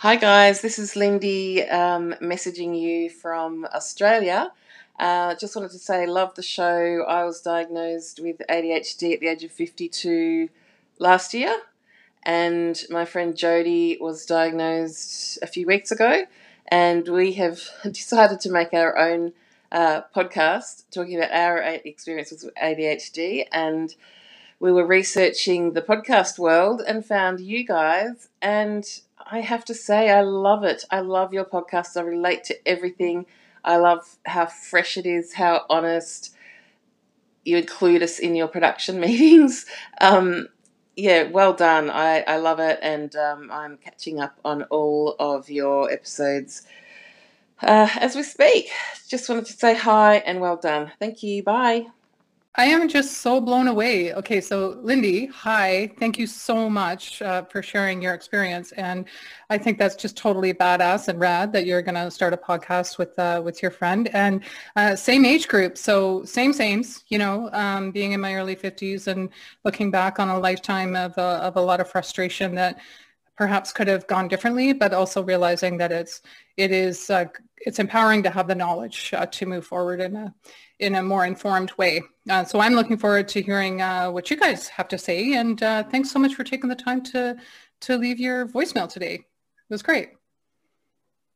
Hi, guys. This is Lindy um, messaging you from Australia. Uh, just wanted to say, love the show. I was diagnosed with ADHD at the age of 52 last year, and my friend Jody was diagnosed a few weeks ago. And we have decided to make our own uh, podcast talking about our experiences with ADHD. And we were researching the podcast world and found you guys. And I have to say, I love it. I love your podcast. I relate to everything. I love how fresh it is, how honest you include us in your production meetings. Um, yeah, well done. I, I love it, and um, I'm catching up on all of your episodes uh, as we speak. Just wanted to say hi and well done. Thank you. Bye. I am just so blown away. Okay, so Lindy, hi. Thank you so much uh, for sharing your experience, and I think that's just totally badass and rad that you're going to start a podcast with uh, with your friend and uh, same age group. So same sames, you know, um, being in my early 50s and looking back on a lifetime of uh, of a lot of frustration that perhaps could have gone differently, but also realizing that it's it is uh, it's empowering to have the knowledge uh, to move forward in a in a more informed way. Uh, so I'm looking forward to hearing uh, what you guys have to say. And uh, thanks so much for taking the time to to leave your voicemail today. It was great.